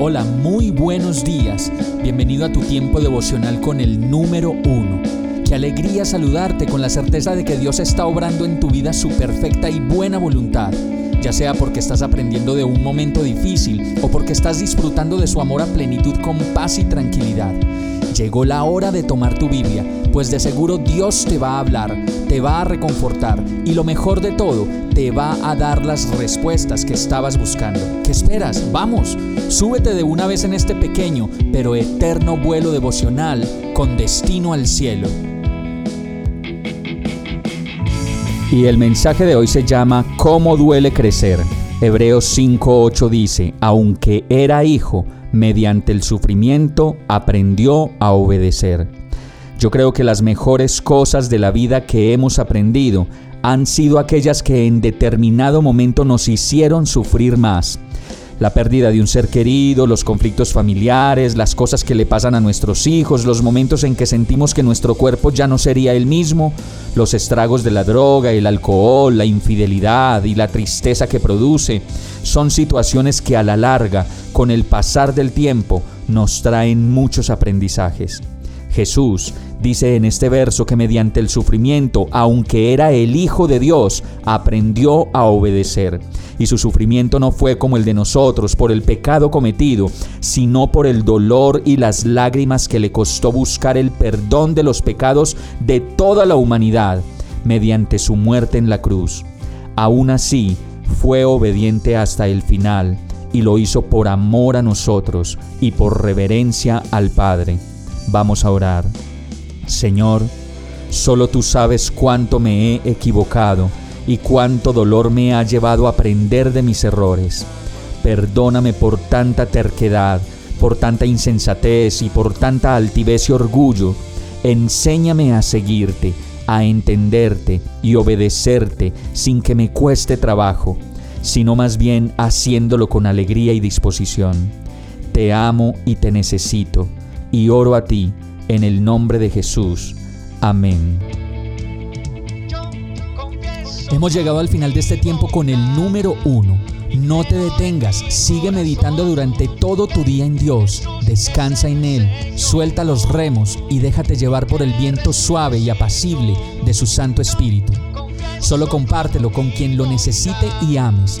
Hola, muy buenos días. Bienvenido a tu tiempo devocional con el número uno. Qué alegría saludarte con la certeza de que Dios está obrando en tu vida su perfecta y buena voluntad, ya sea porque estás aprendiendo de un momento difícil o porque estás disfrutando de su amor a plenitud con paz y tranquilidad. Llegó la hora de tomar tu Biblia, pues de seguro Dios te va a hablar, te va a reconfortar y lo mejor de todo, te va a dar las respuestas que estabas buscando. ¿Qué esperas? Vamos, súbete de una vez en este pequeño pero eterno vuelo devocional con destino al cielo. Y el mensaje de hoy se llama ¿Cómo duele crecer? Hebreos 5.8 dice, aunque era hijo, mediante el sufrimiento aprendió a obedecer. Yo creo que las mejores cosas de la vida que hemos aprendido han sido aquellas que en determinado momento nos hicieron sufrir más la pérdida de un ser querido, los conflictos familiares, las cosas que le pasan a nuestros hijos, los momentos en que sentimos que nuestro cuerpo ya no sería el mismo, los estragos de la droga, el alcohol, la infidelidad y la tristeza que produce, son situaciones que a la larga, con el pasar del tiempo, nos traen muchos aprendizajes. Jesús dice en este verso que mediante el sufrimiento, aunque era el Hijo de Dios, aprendió a obedecer. Y su sufrimiento no fue como el de nosotros por el pecado cometido, sino por el dolor y las lágrimas que le costó buscar el perdón de los pecados de toda la humanidad mediante su muerte en la cruz. Aún así, fue obediente hasta el final y lo hizo por amor a nosotros y por reverencia al Padre. Vamos a orar. Señor, solo tú sabes cuánto me he equivocado y cuánto dolor me ha llevado a aprender de mis errores. Perdóname por tanta terquedad, por tanta insensatez y por tanta altivez y orgullo. Enséñame a seguirte, a entenderte y obedecerte sin que me cueste trabajo, sino más bien haciéndolo con alegría y disposición. Te amo y te necesito y oro a ti en el nombre de Jesús. Amén. Hemos llegado al final de este tiempo con el número uno. No te detengas, sigue meditando durante todo tu día en Dios, descansa en Él, suelta los remos y déjate llevar por el viento suave y apacible de su Santo Espíritu. Solo compártelo con quien lo necesite y ames.